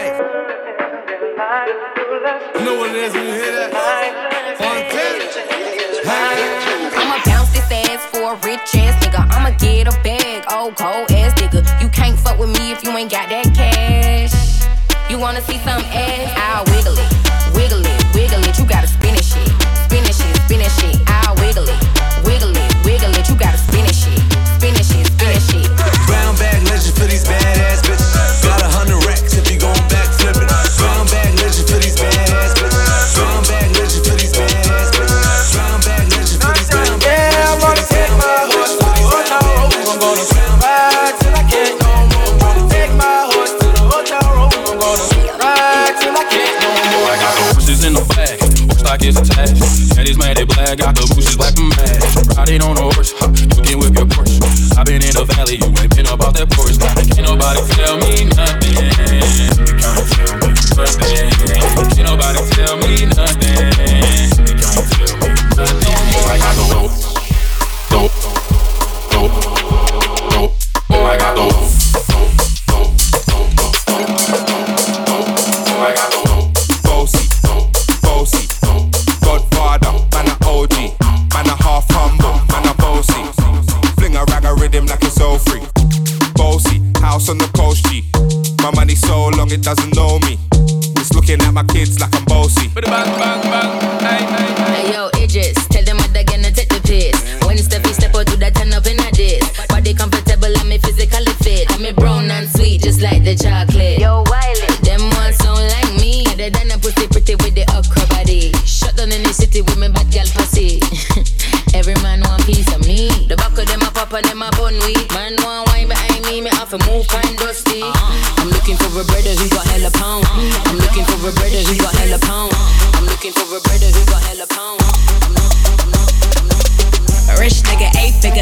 life. You know what it is hear that? I'ma bounce this ass for a rich ass nigga. I'ma get a bag, old cold ass nigga. You can't fuck with me if you ain't got that cash. You wanna see some ass? I'll wiggle it, wiggle it, gonna I can't no more. Take my horse to the hotel room. I'm gonna I can't no more. I got the horses in the back, mad black, got the black and mad. Riding on a horse, your i been in the valley, you ain't been about that Porsche. Can't nobody tell me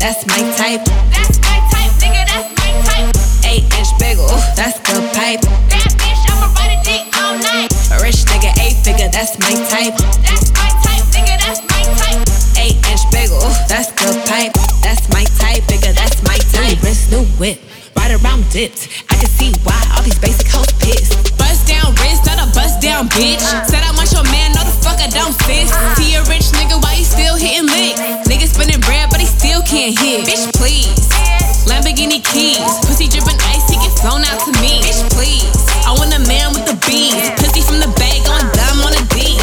that's my type. That's my type, nigga, that's my type. Eight inch bagel, that's good pipe. Bad bitch, I'ma ride a dick all night. A rich nigga, eight figure, that's my type. That's my type, nigga, that's my type. Eight inch bagel, that's good pipe. That's my type, bigger, that's my type. New wrist, new whip, right around dipped. I can see why all these basic hoes pissed. Bust down wrist, not a bust down bitch. Uh-huh. Said I want your man, no the fuck I don't sis. See uh-huh. a rich nigga, why he still hitting licks? Nigga spinning bread, but he still can't hit. Bitch, please. Lamborghini keys, pussy dripping ice, he get flown out to me. Bitch, please. I want a man with the beans, pussy from the bag on dumb on a D.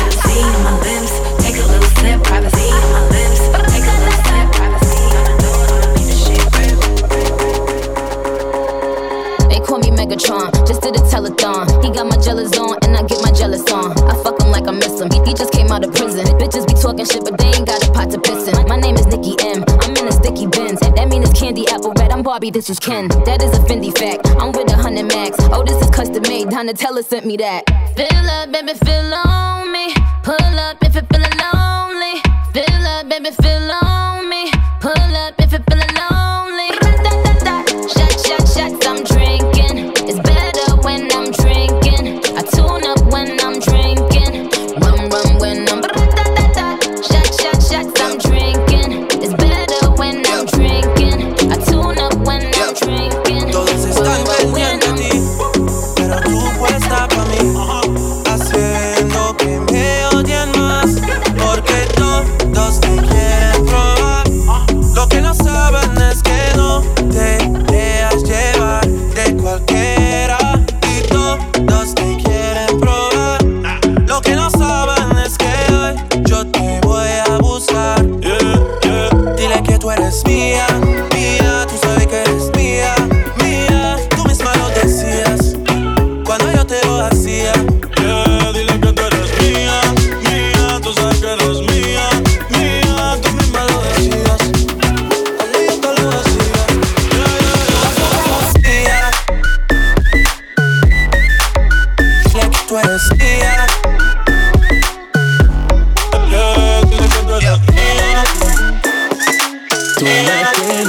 candy apple red. I'm Barbie, this is Ken. That is a Fendi fact. I'm with a hundred max. Oh, this is custom made. Donatella sent me that. Fill up, baby, fill on me. Pull up if you're feeling lonely. Fill up, baby, fill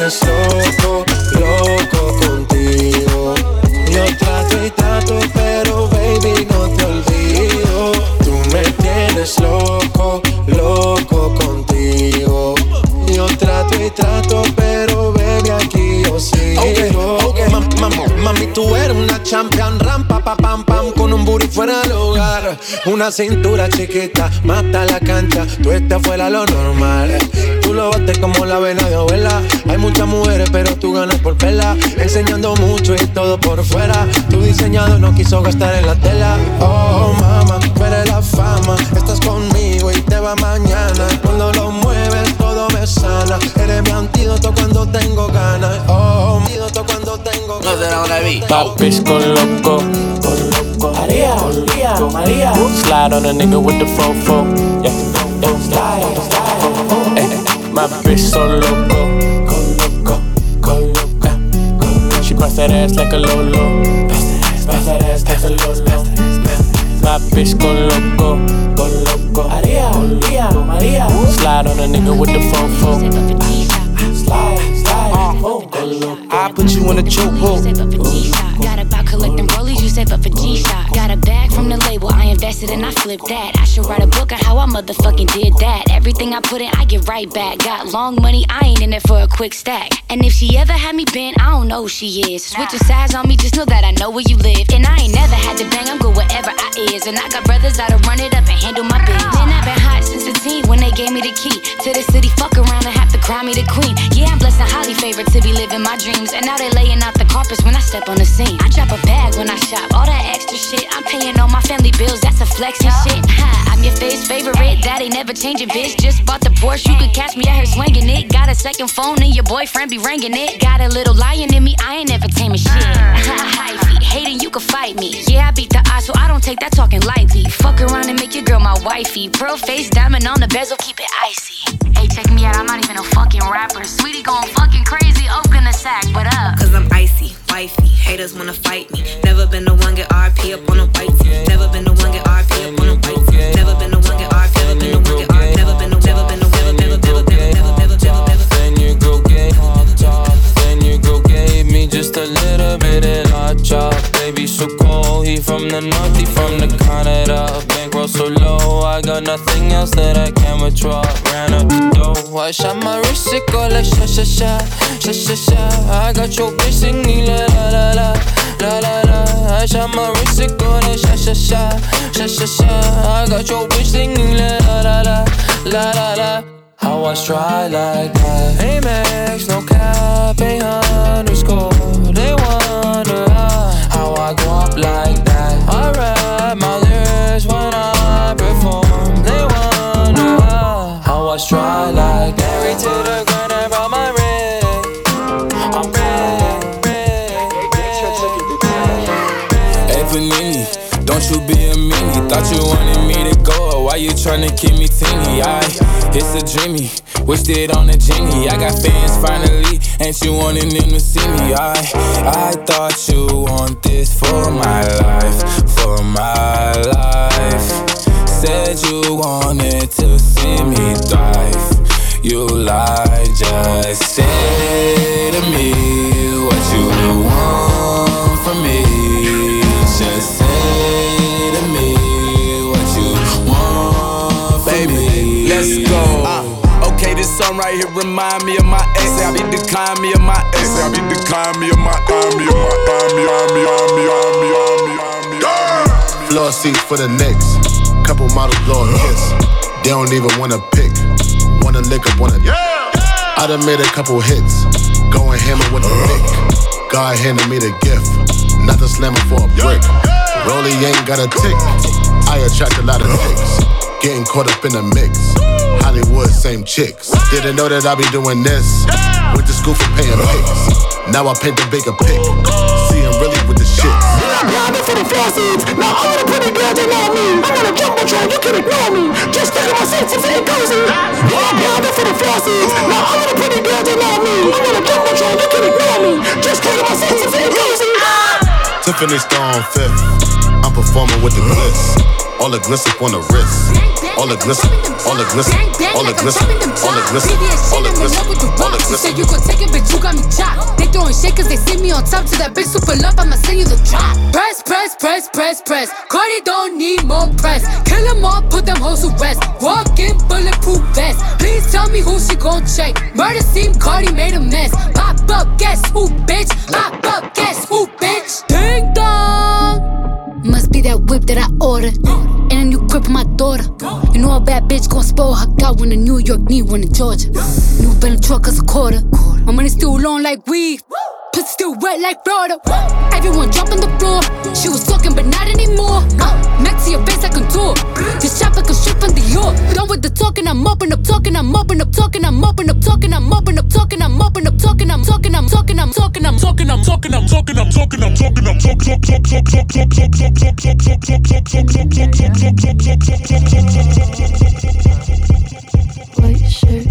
vuelves loco, loco contigo. Yo trato y trato, pero baby, no te olvido. Tú me tienes loco, loco contigo. Yo trato y trato, pero baby, aquí yo sigo. Okay, okay. Mami, tú eres una champion rampa, pa, pam, pam, con un booty fuera del hogar. Una cintura chiquita, mata la cancha, tú estás fuera lo normal lo bates como la vena de abuela. Hay muchas mujeres, pero tú ganas por pela. Enseñando mucho y todo por fuera. Tu diseñado no quiso gastar en la tela. Oh, mama, tú eres la fama. Estás conmigo y te va mañana. Cuando lo mueves, todo me sana. Eres mi antídoto cuando tengo ganas. Oh, antídoto cuando tengo ganas. No será una Papis con loco, con loco. María, María, María. Slide on a nigga with the fofo. Yeah, yeah. Slide, slide. My bitch so loco, con loco, con loco. Go She bust that ass like a lolo. Bust that ass like a lolo. My bitch con loco, con loco. María, María, María. Slide on a nigga with the fofo. Slide, slide. Uh, oh, uh, con uh, loco. I put you in a chokehold. Got about collecting rollies, you save up for G-Shock. Got a bag invested and I flipped that. I should write a book on how I motherfucking did that. Everything I put in, I get right back. Got long money, I ain't in it for a quick stack. And if she ever had me bent, I don't know who she is. Switching sides on me, just know that I know where you live. And I ain't never had to bang, I'm good wherever I is. And I got brothers that'll run it up and handle my business. Then I've been hot since a teen when they gave me the key to the city. Fuck around and have to crown me the queen. Yeah, I'm blessed and highly favored to be living my dreams. And now they laying out when I step on the scene. I drop a bag when I shop, all that extra shit. I'm paying all my family bills, that's a flex and shit. Ha, I'm your face favorite, that ain't never changing, bitch. Just bought the Porsche, you could catch me out here swinging it. Got a second phone and your boyfriend be ringing it. Got a little lion in me, I ain't never taming shit. Mm. Hyphy, hating you can fight me. Yeah, I beat the odds, so I don't take that talking lightly. Fuck around and make your girl wifey. Pearl face, diamond on the bezel, keep it icy. Hey, check me out, I'm not even a fucking rapper. Sweetie going fucking crazy, open the sack, what up? Cause I'm icy, wifey. Haters wanna fight me. Never been the one get RP up on a white. Never been the one get RP up on a white. Nothing else that I can withdraw. Ran up the dough, I shot my wrist, it go like sha sha sha, sha sha sha. I got your bitch singing la la la la. La la la, I shot my wrist, it go like sha sha sha, sha sha sha. I got your bitch singing la la la la, la la la. How I stride like that? Amex, no cap, ain't underscore. They wonder how I go up like tryna keep me teeny? I, it's a dreamy, wished it on a genie. I got fans finally, ain't you wanting them to see me? I, I thought you want this for my life, for my life. Said you wanted to see me thrive. You lied, just say to me what you want from me. Let's go. Uh, okay, this song right here remind me of my ex. Say I be decline me of my ex. Say I be decline me of my, me of my, me, of me, of me, of. Floor seats for the Knicks. Couple models blow a kiss. They don't even wanna pick. Wanna lick up, wanna. I done made a couple hits. Going hammer with a dick. God handed me the gift. Not the slammer for a brick. Rolly ain't got a tick. I attract a lot of chicks. Getting caught up in the mix. Hollywood, same chicks. Didn't know that I'd be doing this. Went to school for paying pics. Now I paint the bigger pic. See, I'm really with the shit. Grinding for the flossies. Now all the pretty girls they know me. I'm on a jumbotron, you can ignore me. Just at my seats and feel cozy. Grinding for the flossies. Now all the pretty girls they know me. I'm on a jumbotron, you can ignore me. Just at my seats and feel cozy. Tiffany Stone fifth. I'm performing with the bliss. All the up on the wrist. All the gliss, all the all the gliss, all the all the gliss, all the You gliss. said you gon' take it, bitch, you got me chopped. They throwing shit cause they see me on top to that bitch super love, I'ma send you the drop. Press, press, press, press, press. Cardi don't need more press. Kill them all, put them hoes to rest. Walk in bulletproof vest. Please tell me who she gon' check. Murder scene, Cardi made a mess. Pop up, guess who, bitch? Pop up, guess who, bitch? Bad bitch gon' spoil her. Got one in New York, need one in Georgia. New Bentley truck is a quarter. My money still long like weed. Pussy still wet like Florida. Everyone on the floor. She was talking, but not anymore. Uh, to your face like a talking, I'm open up talking, I'm open up talking, I'm open up talking, I'm open up talking, I'm open up talking, I'm talking, I'm talking, I'm talking, I'm talking, I'm talking, I'm talking, I'm talking, I'm talking, I'm talk, talk, talk, talk, talk, talk, talk, talk, talk, talk, talk, talk, talk, talk, White shirt, now